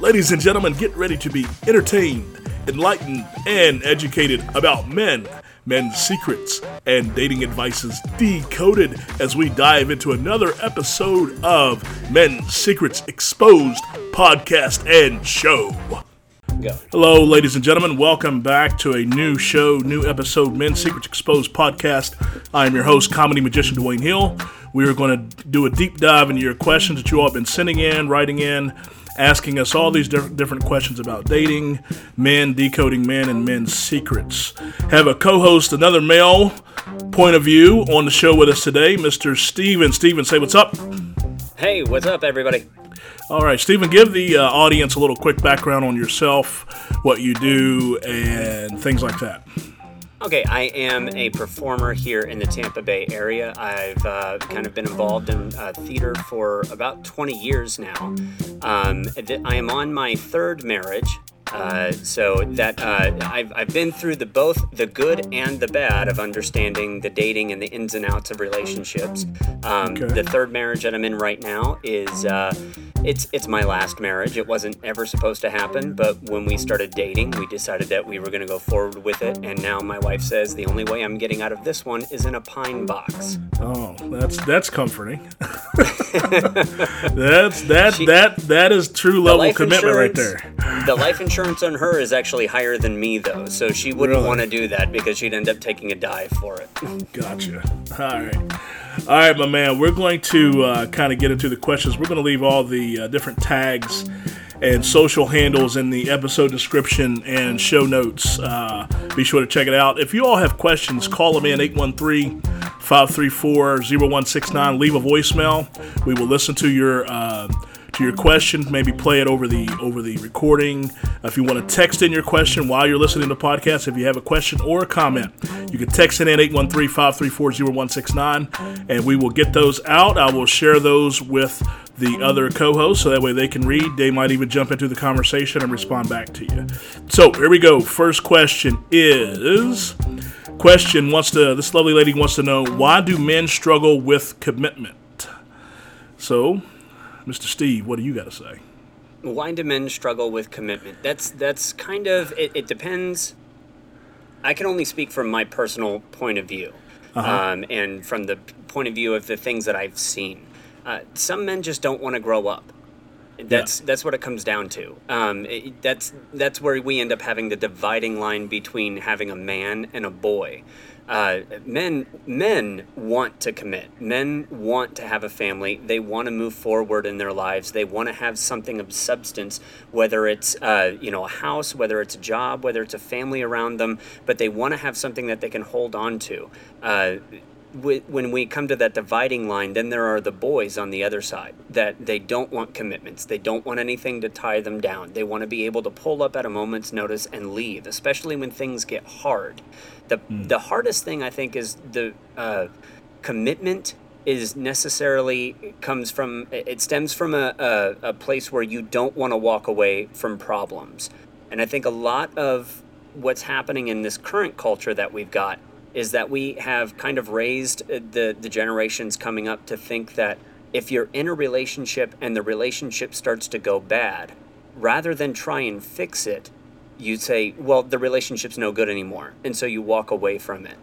Ladies and gentlemen, get ready to be entertained, enlightened, and educated about men, men's secrets, and dating advices decoded as we dive into another episode of Men's Secrets Exposed podcast and show. Go. Hello, ladies and gentlemen. Welcome back to a new show, new episode, Men's Secrets Exposed podcast. I am your host, comedy magician Dwayne Hill. We are going to do a deep dive into your questions that you all have been sending in, writing in, asking us all these diff- different questions about dating, men, decoding men, and men's secrets. Have a co-host, another male point of view on the show with us today, Mr. Steven. Steven, say what's up. Hey, what's up, everybody? All right, Stephen, give the uh, audience a little quick background on yourself, what you do, and things like that. Okay, I am a performer here in the Tampa Bay area. I've uh, kind of been involved in uh, theater for about 20 years now. Um, I am on my third marriage. Uh, so that uh, I've, I've been through the both the good and the bad of understanding the dating and the ins and outs of relationships. Um, Okay. The third marriage that I'm in right now is uh, it's it's my last marriage. It wasn't ever supposed to happen, but when we started dating, we decided that we were going to go forward with it. And now my wife says the only way I'm getting out of this one is in a pine box. Oh, that's that's comforting. that's that She- that that is true level commitment right insurance- there. The life insurance on her is actually higher than me, though, so she wouldn't Really? want to do that because she'd end up taking a dive for it. Gotcha. All right. All right, my man. We're going to uh, kind of get into the questions. We're going to leave all the uh, different tags and social handles in the episode description and show notes. Uh, be sure to check it out. If you all have questions, call them in 813 534 0169. Leave a voicemail. We will listen to your. Uh, to your question, maybe play it over the over the recording. If you want to text in your question while you're listening to podcast, if you have a question or a comment, you can text it in 813-534-0169 and we will get those out. I will share those with the other co-hosts so that way they can read. They might even jump into the conversation and respond back to you. So here we go. First question is question wants to this lovely lady wants to know why do men struggle with commitment? So Mr. Steve, what do you got to say? Why do men struggle with commitment? That's that's kind of it, it depends. I can only speak from my personal point of view, um, and from the point of view of the things that I've seen. Uh, some men just don't want to grow up. That's that's what it comes down to. Um, it, that's that's where we end up having the dividing line between having a man and a boy. Uh, men men want to commit. Men want to have a family. They want to move forward in their lives. They want to have something of substance, whether it's uh, you know a house, whether it's a job, whether it's a family around them. But they want to have something that they can hold on to. Uh, when we come to that dividing line, then there are the boys on the other side that they don't want commitments. They don't want anything to tie them down. They want to be able to pull up at a moment's notice and leave, especially when things get hard. The, the hardest thing I think is the uh, commitment is necessarily comes from it stems from a, a, a place where you don't want to walk away from problems and i think a lot of what's happening in this current culture that we've got is that we have kind of raised uh, the the generations coming up to think that if you're in a relationship and the relationship starts to go bad rather than try and fix it you say well the relationship's no good anymore and so you walk away from it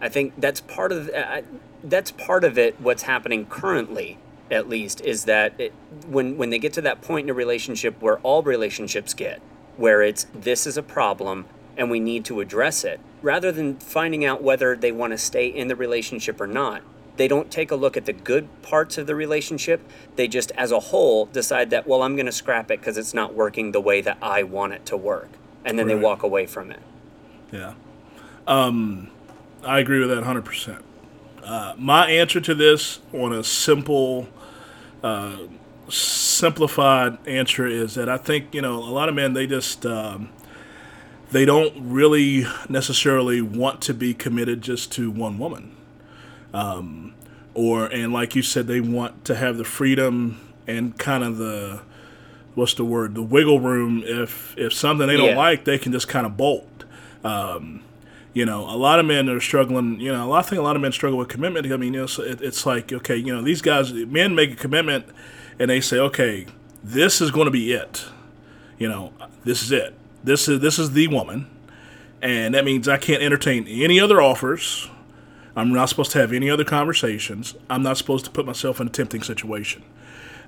I think that's part of uh, that's part of it. What's happening currently, at least, is that it, when when they get to that point in a relationship where all relationships get, where it's this is a problem and we need to address it, rather than finding out whether they want to stay in the relationship or not. They don't take a look at the good parts of the relationship. They just, as a whole, decide that well, I'm going to scrap it because it's not working the way that I want it to work, and then Right. they walk away from it. Yeah. Um, I agree with that 100%. Uh, my answer to this on a simple, uh, simplified answer is that I think, you know, a lot of men, they just, um, they don't really necessarily want to be committed just to one woman. Um, or, and like you said, they want to have the freedom and kind of the, what's the word, the wiggle room. If, if something they don't Yeah. like, they can just kind of bolt. Um, you know, a lot of men are struggling. You know, a lot, I think a lot of men struggle with commitment. I mean, you know, so it, it's like, okay, you know, these guys, men make a commitment, and they say, okay, this is going to be it. you know, this is it. This is this is the woman, and that means I can't entertain any other offers. I'm not supposed to have any other conversations. I'm not supposed to put myself in a tempting situation.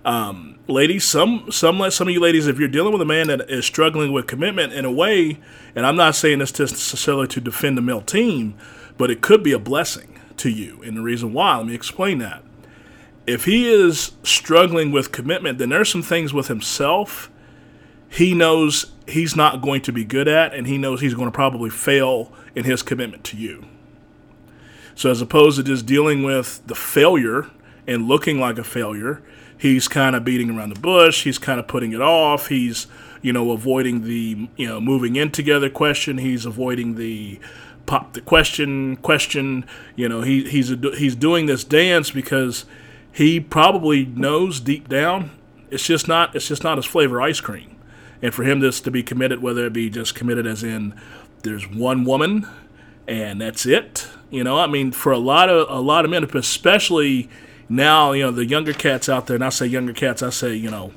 Um, ladies, some some some of you ladies, if you're dealing with a man that is struggling with commitment in a way, and I'm not saying this necessarily to defend the male team, but it could be a blessing to you. And the reason why, let me explain that. If he is struggling with commitment, then there's some things with himself he knows he's not going to be good at, and he knows he's going to probably fail in his commitment to you. So, as opposed to just dealing with the failure and looking like a failure, he's kind of beating around the bush. He's kind of putting it off. He's, you know, avoiding the, you know, moving in together question. He's avoiding the pop the question question. You know, he, he's he's doing this dance because he probably knows deep down it's just not it's just not his flavor ice cream and for him this to be committed, whether it be just committed as in there's one woman and that's it. You know, I mean, for a lot of a lot of men, especially now, you know, the younger cats out there, and I say younger cats, I say you know,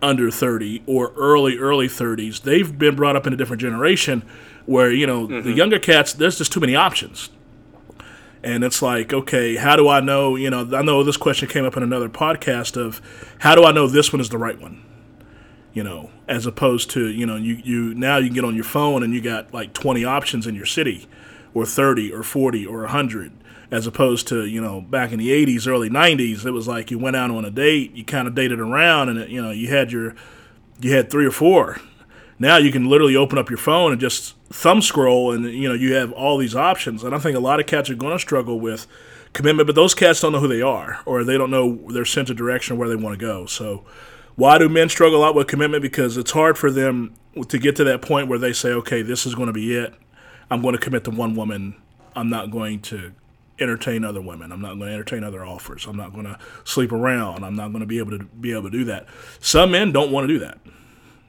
under thirty or early early thirties, they've been brought up in a different generation where you know mm-hmm. the younger cats, there's just too many options. And it's like, okay, how do I know? You know, I know this question came up in another podcast of how do I know this one is the right one? You know, as opposed to, you know, you, you now you can get on your phone and you got like 20 options in your city or 30 or 40 or 100 as opposed to, you know, back in the 80s, early 90s, it was like you went out on a date, you kind of dated around and, it, you know, you had your, you had three or four. Now you can literally open up your phone and just thumb scroll and, you know, you have all these options. And I think a lot of cats are going to struggle with commitment, but those cats don't know who they are or they don't know their sense of direction where they want to go. So, why do men struggle out with commitment? Because it's hard for them to get to that point where they say, okay, this is going to be it. I'm going to commit to one woman. I'm not going to entertain other women. I'm not going to entertain other offers. I'm not going to sleep around. I'm not going to be able to be able to do that. Some men don't want to do that.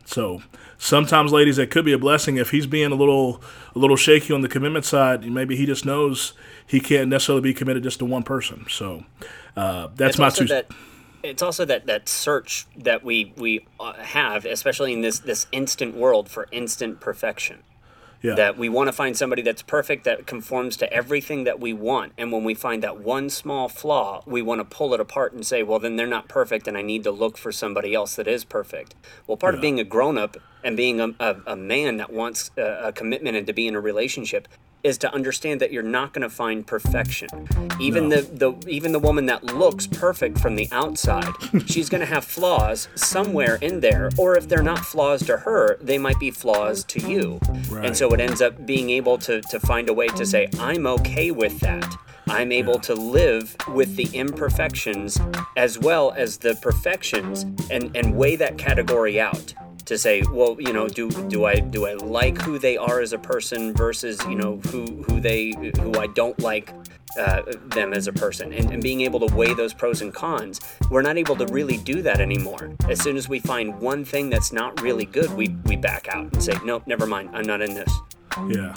So sometimes, ladies, that could be a blessing if he's being a little a little shaky on the commitment side. Maybe he just knows he can't necessarily be committed just to one person. So uh, that's it's my two. That- it's also that that search that we we uh, have, especially in this this instant world for instant perfection. Yeah. That we want to find somebody that's perfect, that conforms to everything that we want. And when we find that one small flaw, we want to pull it apart and say, well, then they're not perfect, and I need to look for somebody else that is perfect. Well, part yeah. of being a grown up and being a, a, a man that wants a, a commitment and to be in a relationship is to understand that you're not going to find perfection. Even no. the, the even the woman that looks perfect from the outside, she's going to have flaws somewhere in there. Or if they're not flaws to her, they might be flaws to you. Right. And so it ends up being able to to find a way to say, I'm okay with that. I'm able to live with the imperfections as well as the perfections and, and weigh that category out to say, well, you know, do do I do I like who they are as a person versus you know who who they who I don't like uh, them as a person and, and, being able to weigh those pros and cons we're not able to really do that anymore as soon as we find one thing that's not really good we, we back out and say nope never mind i'm not in this yeah,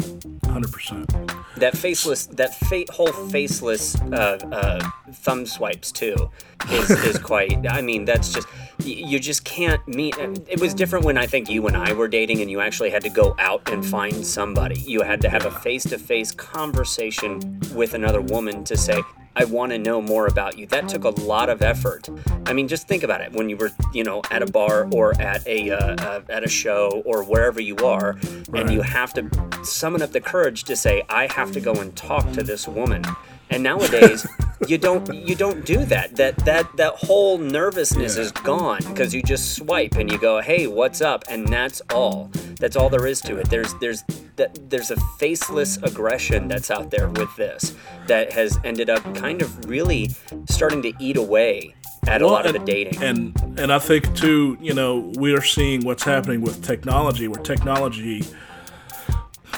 hundred percent. That faceless, that fa- whole faceless uh, uh, thumb swipes too, is is quite. I mean, that's just you just can't meet. It was different when I think you and I were dating, and you actually had to go out and find somebody. You had to have a face to face conversation with another woman to say, I want to know more about you. That took a lot of effort. I mean, just think about it. When you were, you know, at a bar or at a uh, uh, at a show or wherever you are, right. and you have to summon up the courage to say, "I have to go and talk to this woman." And nowadays, you don't you don't do that. That that that whole nervousness yeah. is gone because you just swipe and you go, "Hey, what's up?" and that's all. That's all there is to it. There's there's that there's a faceless aggression that's out there with this that has ended up kind of really starting to eat away at well, a lot and, of the dating. And and I think too, you know, we are seeing what's happening with technology, where technology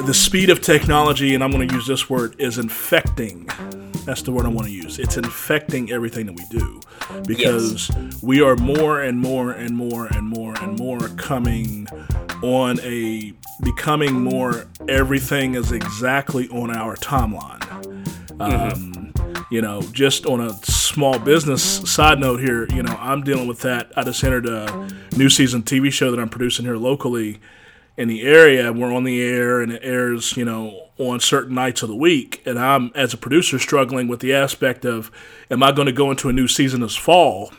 the speed of technology, and I'm going to use this word, is infecting. That's the word I want to use. It's infecting everything that we do because yes. we are more and more and more and more and more coming on a becoming more everything is exactly on our timeline. Mm-hmm. Um, You know, just on a small business side note here, you know, I'm dealing with that. I just entered a new season TV show that I'm producing here locally in the area. We're on the air and it airs, you know, on certain nights of the week. And I'm, as a producer, struggling with the aspect of, am I going to go into a new season this fall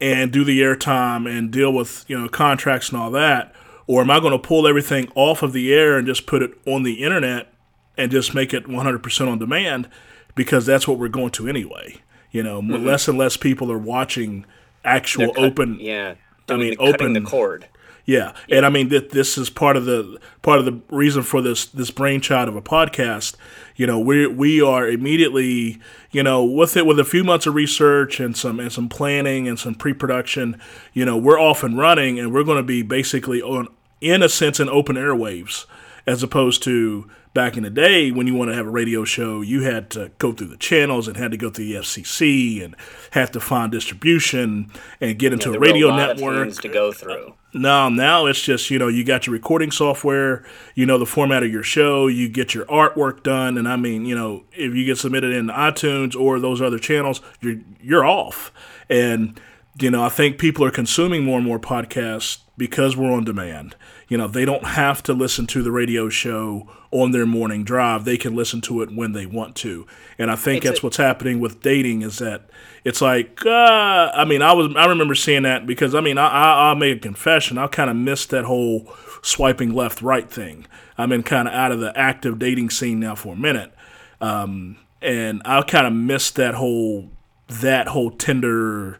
and do the airtime and deal with, you know, contracts and all that? Or am I going to pull everything off of the air and just put it on the internet and just make it 100% on demand? Because that's what we're going to anyway. You know, mm-hmm. less and less people are watching actual cut, open. Yeah. I mean, open the cord. Yeah. and I mean that this is part of the part of the reason for this this brainchild of a podcast. You know, we we are immediately, you know, with it with a few months of research and some and some planning and some pre-production, you know, we're off and running, and we're going to be basically on, in a sense, in open airwaves, as opposed to back in the day when you want to have a radio show, you had to go through the channels and had to go through the FCC and have to find distribution and get into yeah, a radio network to go through. No, now it's just you know you got your recording software, you know the format of your show, you get your artwork done, and I mean you know if you get submitted in iTunes or those other channels, you're you're off. And you know I think people are consuming more and more podcasts because we're on demand. You know, they don't have to listen to the radio show on their morning drive. They can listen to it when they want to. And I think it's that's a- what's happening with dating is that it's like, uh, I mean, I was I remember seeing that because I mean, I I, I made a confession. I kind of missed that whole swiping left right thing. I've been kind of out of the active dating scene now for a minute, um, and I kind of missed that whole that whole Tinder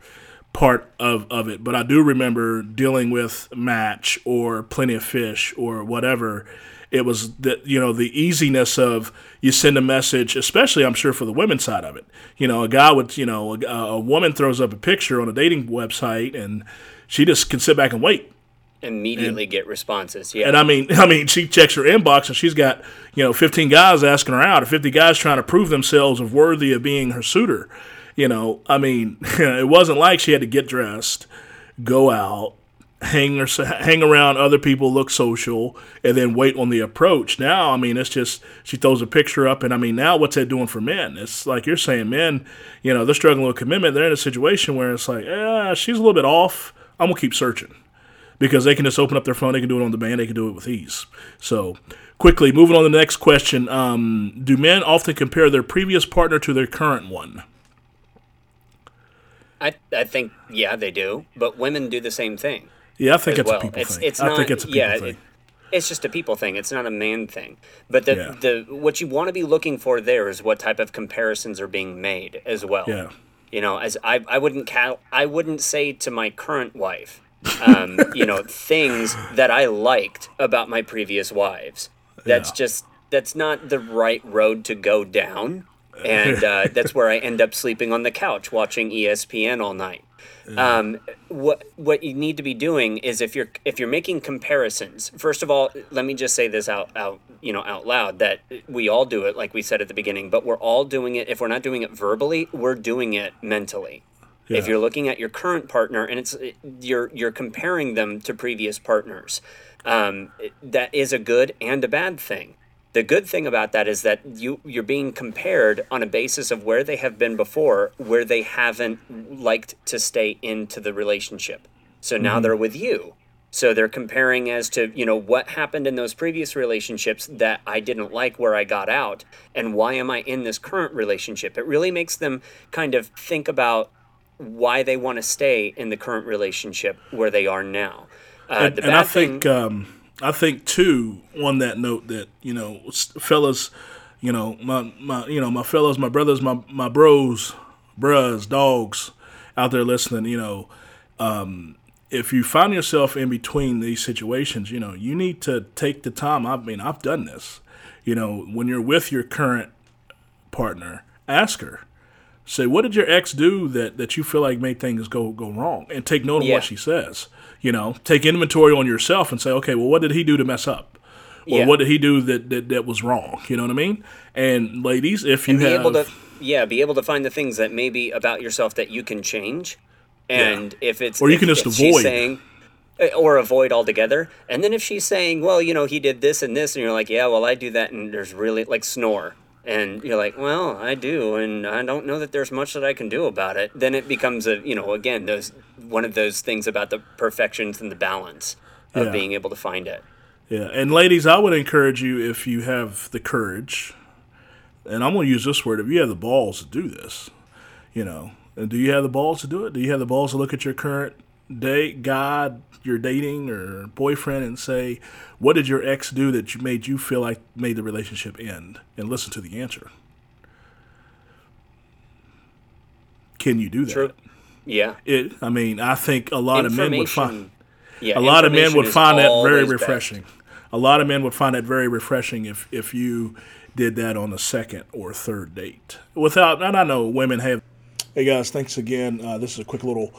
part of, of it. But I do remember dealing with Match or Plenty of Fish or whatever. It was that you know the easiness of you send a message, especially I'm sure for the women's side of it. You know, a guy would you know a, a woman throws up a picture on a dating website and she just can sit back and wait immediately and, get responses. Yeah. And I mean, I mean, she checks her inbox and she's got you know 15 guys asking her out, or 50 guys trying to prove themselves of worthy of being her suitor. You know, I mean, it wasn't like she had to get dressed, go out, hang or hang around other people, look social, and then wait on the approach. Now, I mean, it's just she throws a picture up, and I mean, now what's that doing for men? It's like you're saying, men, you know, they're struggling with commitment. They're in a situation where it's like, yeah, she's a little bit off. I'm gonna keep searching because they can just open up their phone, they can do it on demand, they can do it with ease. So, quickly moving on to the next question: um, Do men often compare their previous partner to their current one? I, I think yeah they do, but women do the same thing. Yeah, I think it's well. a people it's, thing. It's I not, think it's a people yeah, thing. It, it's just a people thing. It's not a man thing. But the yeah. the what you want to be looking for there is what type of comparisons are being made as well. Yeah. You know, as I I wouldn't cal- I wouldn't say to my current wife, um, you know, things that I liked about my previous wives. That's yeah. just that's not the right road to go down and uh, that's where I end up sleeping on the couch watching ESPN all night. Um, what what you need to be doing is if you're if you're making comparisons. First of all, let me just say this out out you know out loud that we all do it like we said at the beginning, but we're all doing it. If we're not doing it verbally, we're doing it mentally. Yeah. If you're looking at your current partner and it's you're you're comparing them to previous partners, um, that is a good and a bad thing. The good thing about that is that you you're being compared on a basis of where they have been before, where they haven't liked to stay into the relationship. So now mm-hmm. they're with you. So they're comparing as to, you know, what happened in those previous relationships that I didn't like where I got out and why am I in this current relationship? It really makes them kind of think about why they want to stay in the current relationship where they are now. Uh, and, and I think thing, um, I think too on that note that you know fellas, you know my my you know my fellas, my brothers, my my bros, bros, dogs out there listening. You know, um, if you find yourself in between these situations, you know you need to take the time. I mean, I've done this. You know, when you're with your current partner, ask her. Say, what did your ex do that, that you feel like made things go go wrong? And take note of yeah. what she says you know, take inventory on yourself and say, okay, well, what did he do to mess up? Or yeah. what did he do that, that, that was wrong? You know what I mean? And ladies, if you and be have, able to, yeah, be able to find the things that maybe about yourself that you can change, and yeah. if it's or you if, can just avoid saying, eh, or avoid altogether. And then if she's saying, well, you know, he did this and this, and you're like, yeah, well, I do that, and there's really like snore. and you're like, well, I do, and I don't know that there's much that I can do about it. Then it becomes a, you know, again, those one of those things about the perfections and the balance of Yeah. being able to find it. Yeah, and ladies, I would encourage you if you have the courage, and I'm going to use this word, if you have the balls to do this, you know, and do you have the balls to do it? Do you have the balls to look at your current date, God, you're dating or boyfriend, and say, what did your ex do that you made you feel like made the relationship end? And listen to the answer. Can you do that? True. Yeah. It. I mean, I think a lot of men would find Yeah, a lot of men would find that very best. refreshing. A lot of men would find that very refreshing if if you did that on the second or third date. Without, and I know women have. Hey guys, thanks again. Uh, this is a quick little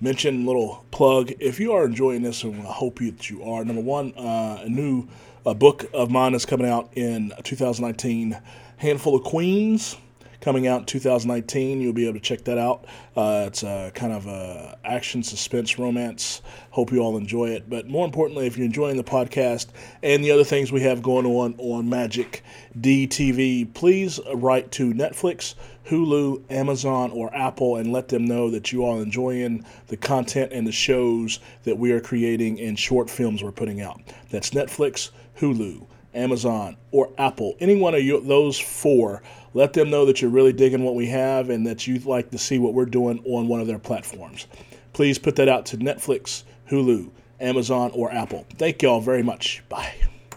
mention, little plug. If you are enjoying this, and I hope you, that you are. Number one, uh, a new uh, book of mine is coming out in 2019, Handful of Queens coming out in 2019. You'll be able to check that out. Uh, it's a kind of a action, suspense, romance. Hope you all enjoy it. But more importantly, if you're enjoying the podcast and the other things we have going on on Magic DTV, please write to Netflix, Hulu, Amazon, or Apple and let them know that you are enjoying the content and the shows that we are creating and short films we're putting out. That's Netflix, Hulu, Amazon, or Apple. Any one of you, those four, let them know that you're really digging what we have and that you'd like to see what we're doing on one of their platforms. Please put that out to Netflix, Hulu, Amazon, or Apple. Thank y'all very much. Bye.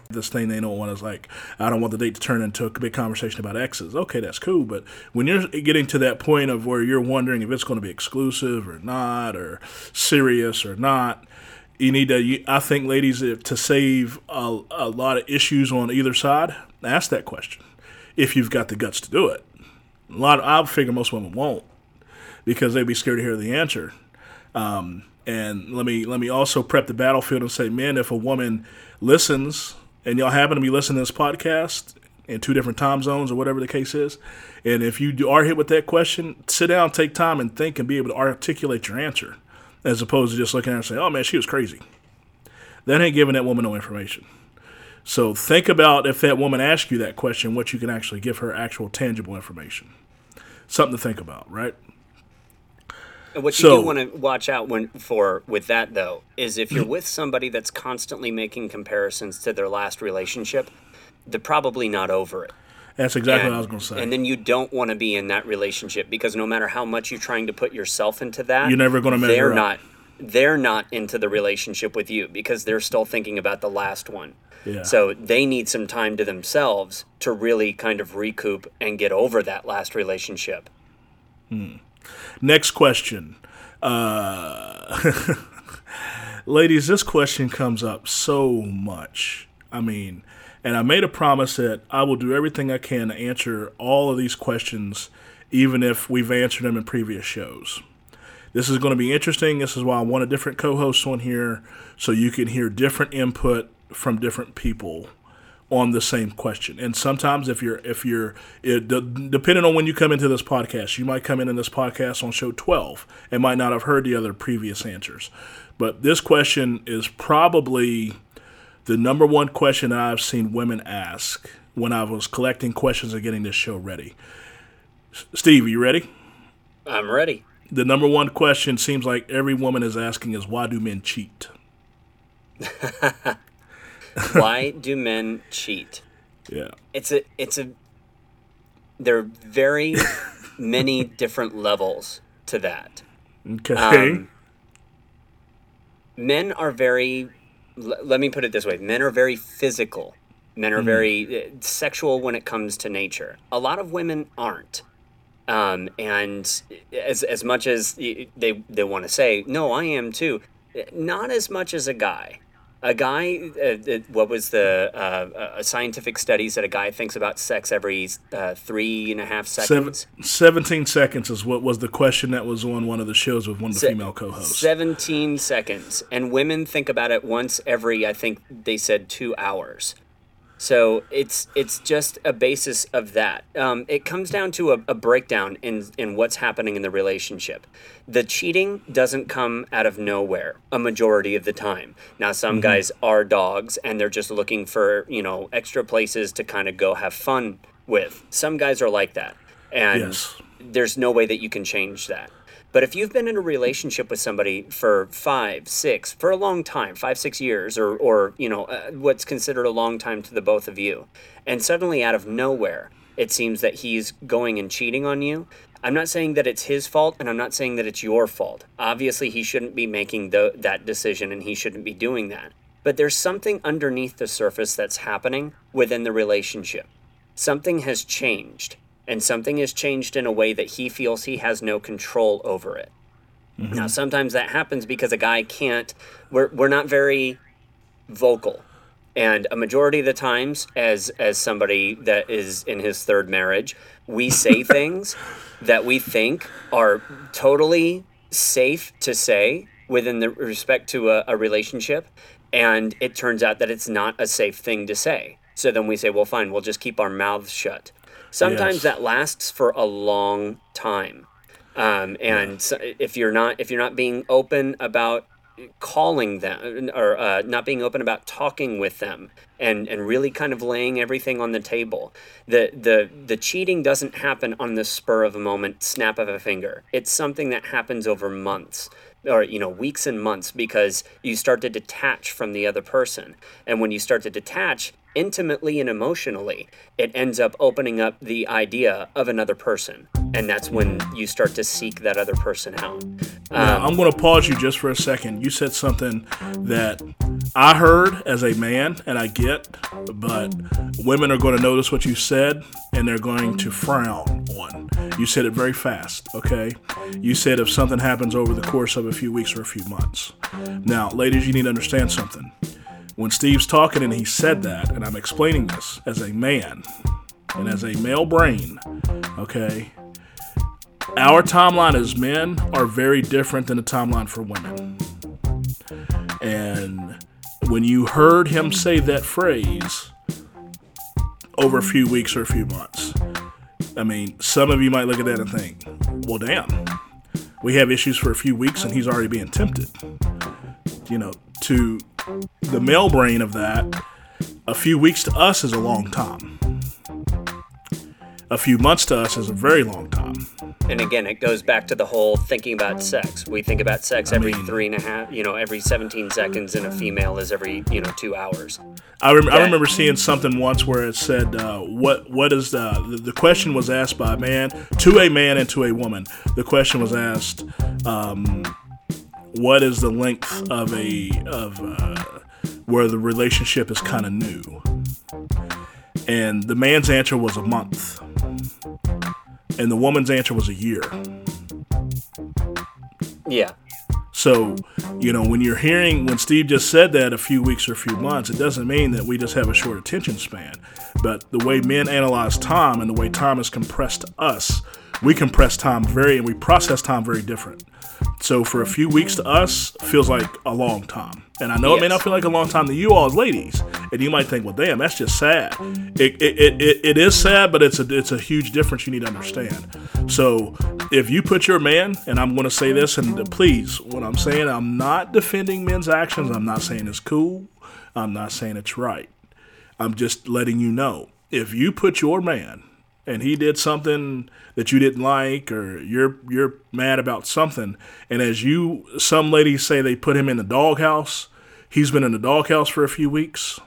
This thing they don't want is like, I don't want the date to turn into a big conversation about exes. Okay, that's cool. But when you're getting to that point of where you're wondering if it's going to be exclusive or not, or serious or not, you need to i think ladies to save a, a lot of issues on either side ask that question if you've got the guts to do it. A lot of, i figure most women won't because they'd be scared to hear the answer. Um, and let me let me also prep the battlefield and say men if a woman listens and y'all happen to be listening to this podcast in two different time zones or whatever the case is and if you are hit with that question sit down take time and think and be able to articulate your answer as opposed to just looking at her and saying, "Oh man, she was crazy." That ain't giving that woman no information. So think about if that woman asks you that question, what you can actually give her actual tangible information. Something to think about, right? And What you So- do want to watch out when for with that though is if you're with somebody that's constantly making comparisons to their last relationship, they're probably not over it. That's exactly and, what I was going to say. And then you don't want to be in that relationship because no matter how much you're trying to put yourself into that, You're never gonna measure They're up. not. They're not into the relationship with you because they're still thinking about the last one. Yeah. So they need some time to themselves to really kind of recoup and get over that last relationship. Hmm. Next question. Uh, ladies, this question comes up so much. I mean, and I made a promise that I will do everything I can to answer all of these questions, even if we've answered them in previous shows. This is going to be interesting. This is why I want a different co host on here so you can hear different input from different people on the same question. And sometimes if you're if you're it, de- depending on when you come into this podcast, you might come in in this podcast on show 12 and might not have heard the other previous answers. But this question is probably the number one question that I've seen women ask when I was collecting questions and getting this show ready. Steve, are you ready? I'm ready. The number one question seems like every woman is asking is why do men cheat? Why do men cheat? Yeah. It's a it's a there are very many different levels to that. Okay. Um, men are very l- let me put it this way. Men are very physical. Men are very uh, sexual when it comes to nature. A lot of women aren't. Um, and as, as much as they, they want to say no i am too not as much as a guy a guy uh, what was the uh, scientific studies that a guy thinks about sex every uh, three and a half Seven, seconds 17 seconds is what was the question that was on one of the shows with one of the female co-hosts. 17 seconds. And women think about it once every, I think they said two hours. So it's it's just a basis of that. Um, it comes down to a, a breakdown in in what's happening in the relationship. The cheating doesn't come out of nowhere a majority of the time. Now some guys are dogs and they're just looking for you know extra places to kind of go have fun with. Some guys are like that. And Yes. there's no way that you can change that. But if you've been in a relationship with somebody for five, six, for a long time, five, six years, or, or you know, uh, what's considered a long time to the both of you, and suddenly out of nowhere, it seems that he's going and cheating on you, I'm not saying that it's his fault, and I'm not saying that it's your fault. Obviously, he shouldn't be making the, that decision, and he shouldn't be doing that. But there's something underneath the surface that's happening within the relationship. Something has changed, and something has changed in a way that he feels he has no control over it. Mm-hmm. Now, sometimes that happens because a guy can't, we're, we're not very vocal. And a majority of the times, as as somebody that is in his third marriage, we say things that we think are totally safe to say within the respect to a, a relationship, and it turns out that it's not a safe thing to say. So then we say, well, fine, we'll just keep our mouths shut. Sometimes Yes. that lasts for a long time, um, and so if you're not if you're not being open about calling them or uh, not being open about talking with them and and really kind of laying everything on the table the the the cheating doesn't happen on the spur of a moment snap of a finger. It's something that happens over months or you know weeks and months because you start to detach from the other person. And when you start to detach intimately and emotionally it ends up opening up the idea of another person and that's when you start to seek that other person out Now, um, I'm going to pause you just for a second. You said something that I heard as a man, and I get, but women are going to notice what you said, and they're going to frown on. You said it very fast, okay? You said if something happens over the course of a few weeks or a few months. Now, ladies, you need to understand something. When Steve's talking and he said that, and I'm explaining this as a man and as a male brain, okay? our timeline as men are very different than the timeline for women. And when you heard him say that phrase over a few weeks or a few months, I mean, some of you might look at that and think, well, damn, we have issues for a few weeks and he's already being tempted. You know, to the male brain of that, a few weeks to us is a long time. A few months to us is a very long time. And again, it goes back to the whole thinking about sex. We think about sex every mean- three and a half, you know, every 17 seconds, and a female is every, you know, two hours. I, rem- I remember seeing something once where it said, uh, "What what is the, the the question was asked by a man to a man and to a woman? The question was asked, um, what is the length of a of uh, where the relationship is kind of new?" And the man's answer was a month, and the woman's answer was a year. Yeah. So, you know, when you're hearing, when Steve just said that a few weeks or a few months, it doesn't mean that we just have a short attention span. But the way men analyze time and the way time is compressed to us, we compress time very, and we process time very different. So for a few weeks to us, feels like a long time. And I know it may not feel like a long time to you all as ladies. And you might think, well, damn, that's just sad. It, it, it, it, it is sad, but it's a, it's a huge difference you need to understand. So if you put your man, and I'm going to say this, and please, what I'm saying, I'm not defending men's actions. I'm not saying it's cool. I'm not saying it's right. I'm just letting you know if you put your man and he did something that you didn't like or you're you're mad about something and as you some ladies say they put him in the doghouse he's been in the doghouse for a few weeks.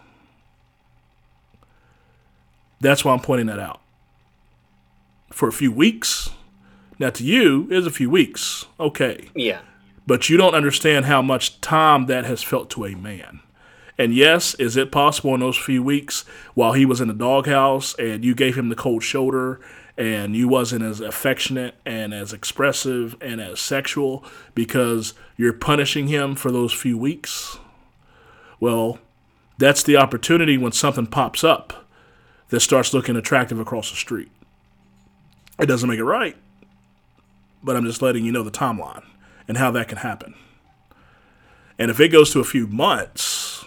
That's why i'm pointing that out. For a few weeks? Now to you is a few weeks. Okay. Yeah. but you don't understand how much time that has felt to a man. And yes, is it possible in those few weeks while he was in the doghouse and you gave him the cold shoulder and you wasn't as affectionate and as expressive and as sexual because you're punishing him for those few weeks? Well, that's the opportunity when something pops up that starts looking attractive across the street. It doesn't make it right, but I'm just letting you know the timeline and how that can happen. And if it goes to a few months,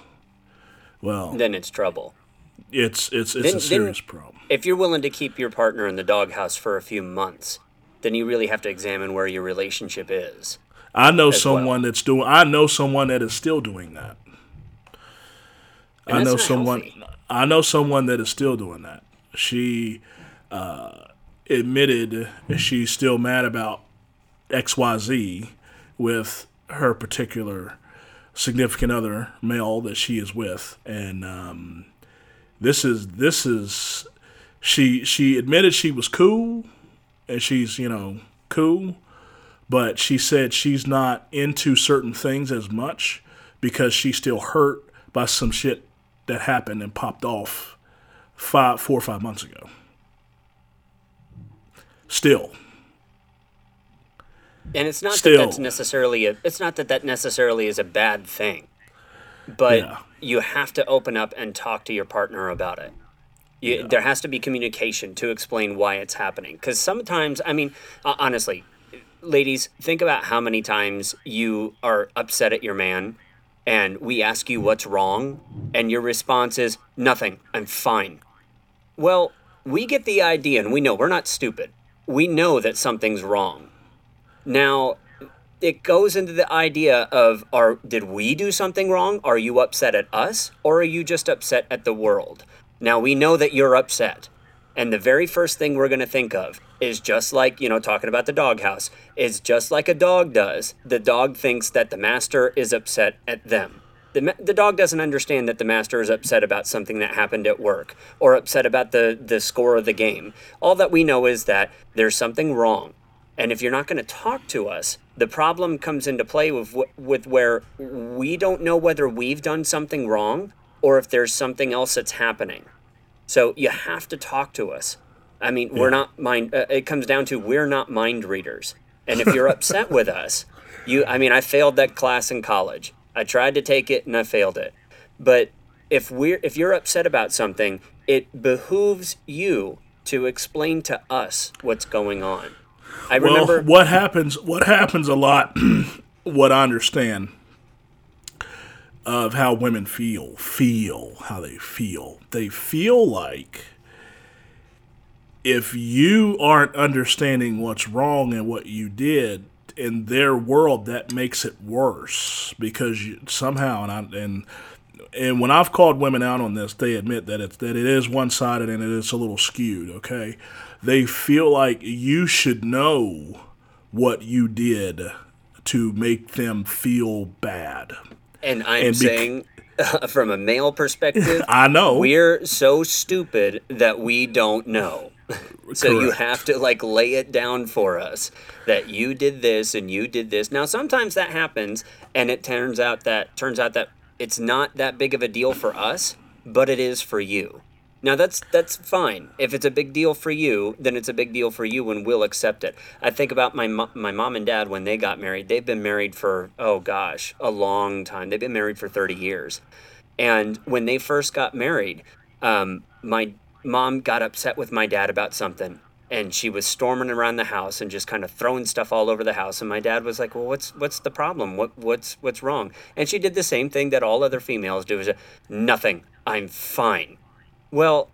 well, Then it's trouble. it's it's it's Then- a serious problem. If you're willing to keep your partner in the doghouse for a few months, then you really have to examine where your relationship is. I know as well. someone that's doing. I know someone that is still doing that. And I know someone. healthy. I know someone that is still doing that. She uh, admitted she's still mad about XYZ with her particular significant other male that she is with. And um, this is this is she she admitted she was cool and she's you know cool but she said she's not into certain things as much because she's still hurt by some shit that happened and popped off five four or five months ago. Still and it's not Still. that that's necessarily a, it's not that that necessarily is a bad thing, but yeah. you have to open up and talk to your partner about it. You, yeah. There has to be communication to explain why it's happening. Because sometimes, I mean, honestly, ladies, think about how many times you are upset at your man and we ask you what's wrong, and your response is, nothing, I'm fine. Well, we get the idea and we know we're not stupid. We know that something's wrong. Now, it goes into the idea of are did we do something wrong? Are you upset at us or are you just upset at the world? Now we know that you're upset. And the very first thing we're going to think of is just like, you know, talking about the doghouse, is just like a dog does. The dog thinks that the master is upset at them. The, the dog doesn't understand that the master is upset about something that happened at work or upset about the, the score of the game. All that we know is that there's something wrong and if you're not going to talk to us, the problem comes into play with with where we don't know whether we've done something wrong or if there's something else that's happening. So you have to talk to us. I mean, yeah. we're not mind. Uh, it comes down to we're not mind readers. And if you're upset with us, you. I mean, I failed that class in college. I tried to take it and I failed it. But if we're if you're upset about something, it behooves you to explain to us what's going on. I remember well, what happens. What happens a lot. what I understand of how women feel, feel how they feel. They feel like if you aren't understanding what's wrong and what you did in their world, that makes it worse because you, somehow and I, and and when I've called women out on this, they admit that it's that it is one sided and it is a little skewed. Okay, they feel like you should know what you did to make them feel bad. And I'm and saying, from a male perspective, I know we're so stupid that we don't know. so Correct. you have to like lay it down for us that you did this and you did this. Now sometimes that happens, and it turns out that turns out that it's not that big of a deal for us, but it is for you. Now that's that's fine. If it's a big deal for you, then it's a big deal for you, and we'll accept it. I think about my mo- my mom and dad when they got married. They've been married for oh gosh, a long time. They've been married for thirty years, and when they first got married, um, my mom got upset with my dad about something, and she was storming around the house and just kind of throwing stuff all over the house. And my dad was like, "Well, what's what's the problem? What what's what's wrong?" And she did the same thing that all other females do: is nothing. I'm fine well,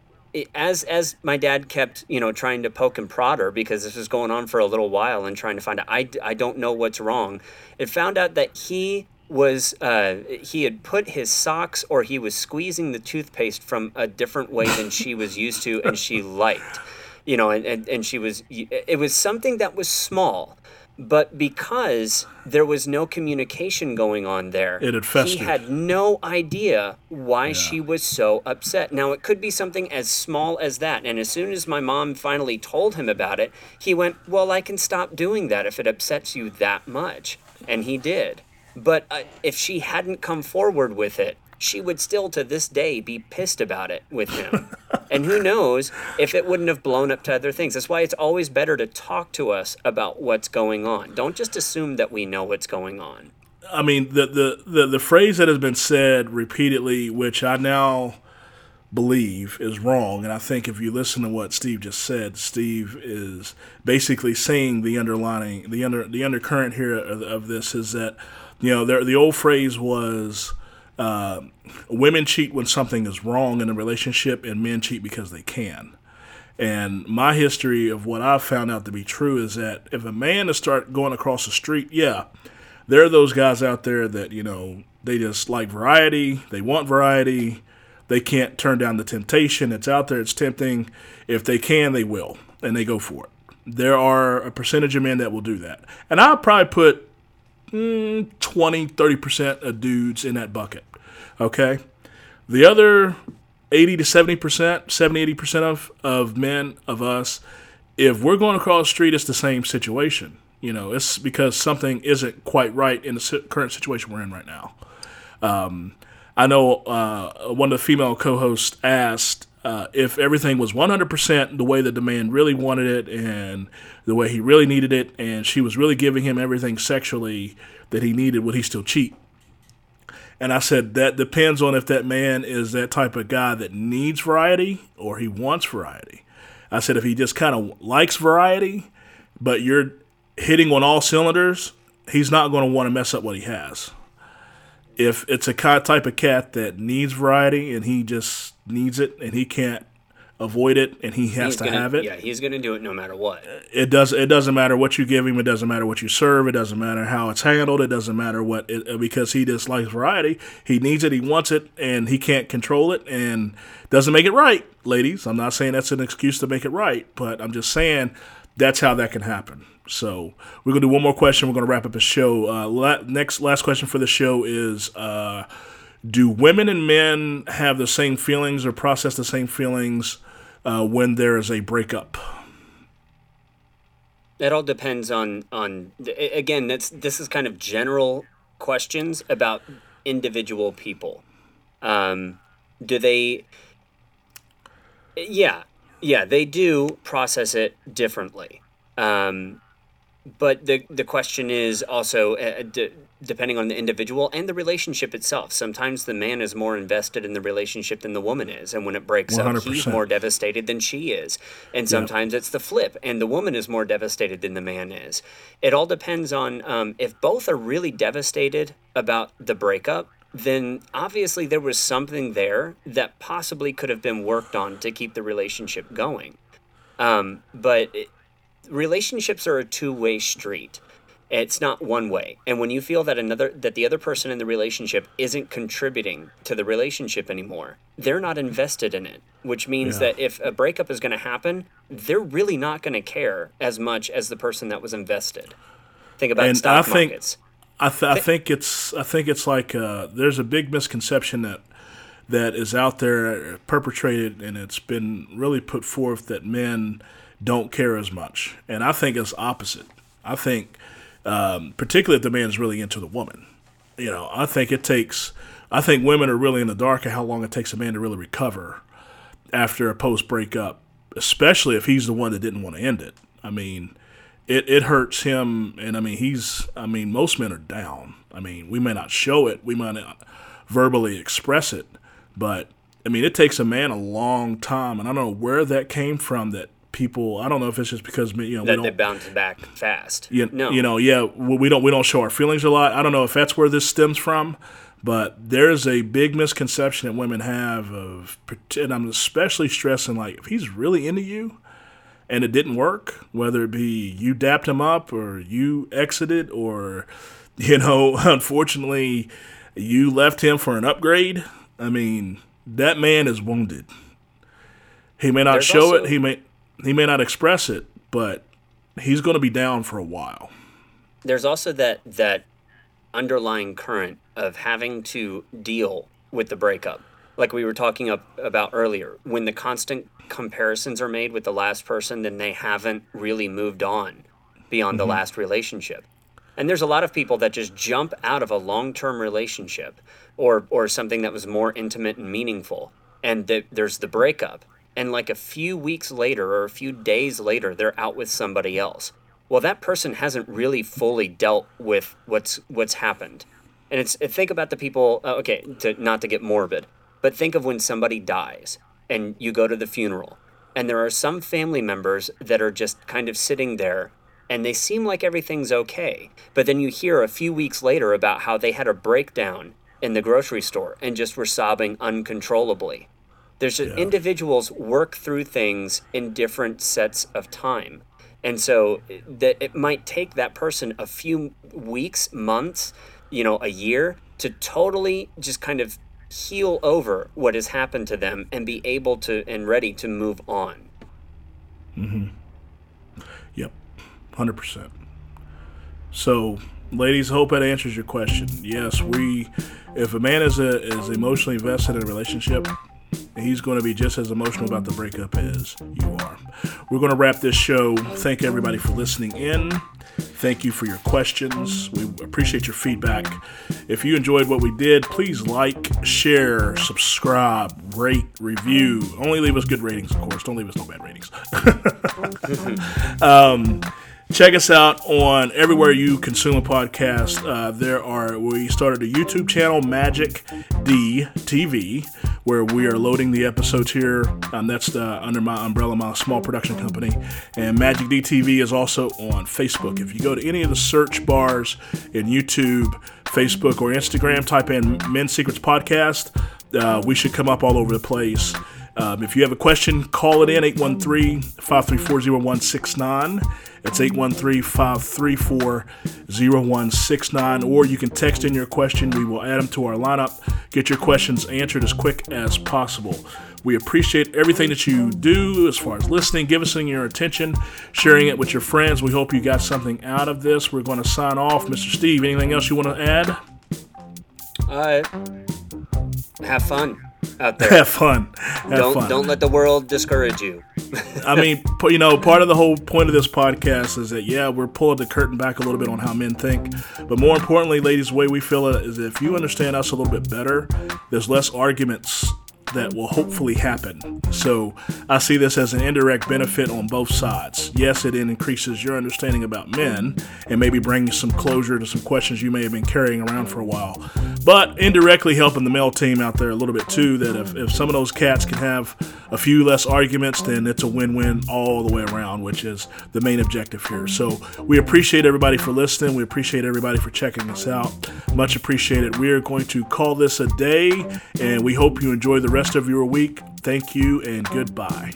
as as my dad kept you know trying to poke and prod her because this was going on for a little while and trying to find out I, I don't know what's wrong it found out that he was uh, he had put his socks or he was squeezing the toothpaste from a different way than she was used to and she liked you know and, and, and she was it was something that was small but because there was no communication going on there, it had festered. he had no idea why yeah. she was so upset. Now, it could be something as small as that. And as soon as my mom finally told him about it, he went, Well, I can stop doing that if it upsets you that much. And he did. But uh, if she hadn't come forward with it, she would still to this day be pissed about it with him. and who knows if it wouldn't have blown up to other things. That's why it's always better to talk to us about what's going on. Don't just assume that we know what's going on. I mean, the, the, the, the phrase that has been said repeatedly, which I now believe is wrong. And I think if you listen to what Steve just said, Steve is basically saying the underlining, the under, the undercurrent here of, of this is that, you know, there, the old phrase was, uh, women cheat when something is wrong in a relationship, and men cheat because they can. And my history of what I've found out to be true is that if a man is start going across the street, yeah, there are those guys out there that you know they just like variety, they want variety, they can't turn down the temptation. It's out there, it's tempting. If they can, they will, and they go for it. There are a percentage of men that will do that. And I'll probably put mm, 20, 30% of dudes in that bucket. Okay? The other 80 to 70%, 70, 80% of, of men, of us, if we're going across the street, it's the same situation. You know, it's because something isn't quite right in the current situation we're in right now. Um, I know uh, one of the female co-hosts asked uh, if everything was 100% the way that the man really wanted it and the way he really needed it, and she was really giving him everything sexually that he needed, would he still cheat? And I said that depends on if that man is that type of guy that needs variety or he wants variety. I said if he just kind of likes variety, but you're hitting on all cylinders, he's not going to want to mess up what he has if it's a type of cat that needs variety and he just needs it and he can't avoid it and he has he's to gonna, have it. Yeah, he's going to do it no matter what. It does. It doesn't matter what you give him. It doesn't matter what you serve. It doesn't matter how it's handled. It doesn't matter what it, uh, because he dislikes variety. He needs it. He wants it, and he can't control it, and doesn't make it right, ladies. I'm not saying that's an excuse to make it right, but I'm just saying that's how that can happen. So we're gonna do one more question. We're gonna wrap up the show. Uh, la- next, last question for the show is: uh, Do women and men have the same feelings or process the same feelings uh, when there is a breakup? It all depends on on again. That's this is kind of general questions about individual people. Um, do they? Yeah, yeah, they do process it differently. Um, but the the question is also uh, d- depending on the individual and the relationship itself. Sometimes the man is more invested in the relationship than the woman is, and when it breaks 100%. up, he's more devastated than she is. And sometimes it's the flip, and the woman is more devastated than the man is. It all depends on um, if both are really devastated about the breakup. Then obviously there was something there that possibly could have been worked on to keep the relationship going. Um, but it, relationships are a two-way street it's not one way and when you feel that another that the other person in the relationship isn't contributing to the relationship anymore they're not invested in it which means yeah. that if a breakup is going to happen they're really not going to care as much as the person that was invested think about and stock I think, markets I, th- I think it's I think it's like uh, there's a big misconception that that is out there perpetrated and it's been really put forth that men don't care as much. And I think it's opposite. I think, um, particularly if the man's really into the woman, you know, I think it takes, I think women are really in the dark of how long it takes a man to really recover after a post breakup, especially if he's the one that didn't want to end it. I mean, it, it hurts him. And I mean, he's, I mean, most men are down. I mean, we may not show it, we might not verbally express it, but I mean, it takes a man a long time. And I don't know where that came from that people. I don't know if it's just because you know that we they bounce back fast. You, no, you know, yeah, we don't we don't show our feelings a lot. I don't know if that's where this stems from, but there's a big misconception that women have of, and I'm especially stressing like if he's really into you, and it didn't work, whether it be you dapped him up or you exited or you know, unfortunately, you left him for an upgrade. I mean, that man is wounded. He may not There's show also, it. He may he may not express it, but he's going to be down for a while. There's also that that underlying current of having to deal with the breakup. Like we were talking up about earlier, when the constant comparisons are made with the last person, then they haven't really moved on beyond mm-hmm. the last relationship. And there's a lot of people that just jump out of a long-term relationship or or something that was more intimate and meaningful, and the, there's the breakup, and like a few weeks later or a few days later they're out with somebody else. Well that person hasn't really fully dealt with what's what's happened. And it's think about the people uh, okay to not to get morbid but think of when somebody dies and you go to the funeral and there are some family members that are just kind of sitting there and they seem like everything's okay but then you hear a few weeks later about how they had a breakdown in the grocery store and just were sobbing uncontrollably there's yeah. individuals work through things in different sets of time. And so that it might take that person a few weeks, months, you know, a year to totally just kind of heal over what has happened to them and be able to and ready to move on. Mhm. Yep, hundred percent. So, ladies, hope that answers your question. Yes, we. If a man is a, is emotionally invested in a relationship, he's going to be just as emotional about the breakup as you are. We're going to wrap this show. Thank everybody for listening in. Thank you for your questions. We appreciate your feedback. If you enjoyed what we did, please like, share, subscribe, rate, review. Only leave us good ratings, of course. Don't leave us no bad ratings. um, check us out on everywhere you consume a podcast. Uh, there are we started a YouTube channel, Magic D TV, where we are loading the episodes here. Um, that's the, under my umbrella, my small production company. And Magic DTV is also on Facebook. If you go to any of the search bars in YouTube, Facebook, or Instagram, type in Men's Secrets Podcast. Uh, we should come up all over the place. Um, if you have a question, call it in 813 534 0169. That's 813 534 0169. Or you can text in your question. We will add them to our lineup. Get your questions answered as quick as possible. We appreciate everything that you do as far as listening, giving us your attention, sharing it with your friends. We hope you got something out of this. We're going to sign off. Mr. Steve, anything else you want to add? Uh, have fun out there. Have fun. Have don't fun. don't let the world discourage you. I mean, you know, part of the whole point of this podcast is that yeah, we're pulling the curtain back a little bit on how men think, but more importantly, ladies, the way we feel it is if you understand us a little bit better, there's less arguments that will hopefully happen. So I see this as an indirect benefit on both sides. Yes, it increases your understanding about men and maybe brings some closure to some questions you may have been carrying around for a while, but indirectly helping the male team out there a little bit too. That if, if some of those cats can have a few less arguments, then it's a win-win all the way around, which is the main objective here. So we appreciate everybody for listening. We appreciate everybody for checking us out. Much appreciated. We are going to call this a day, and we hope you enjoy the rest of your week. Thank you and goodbye.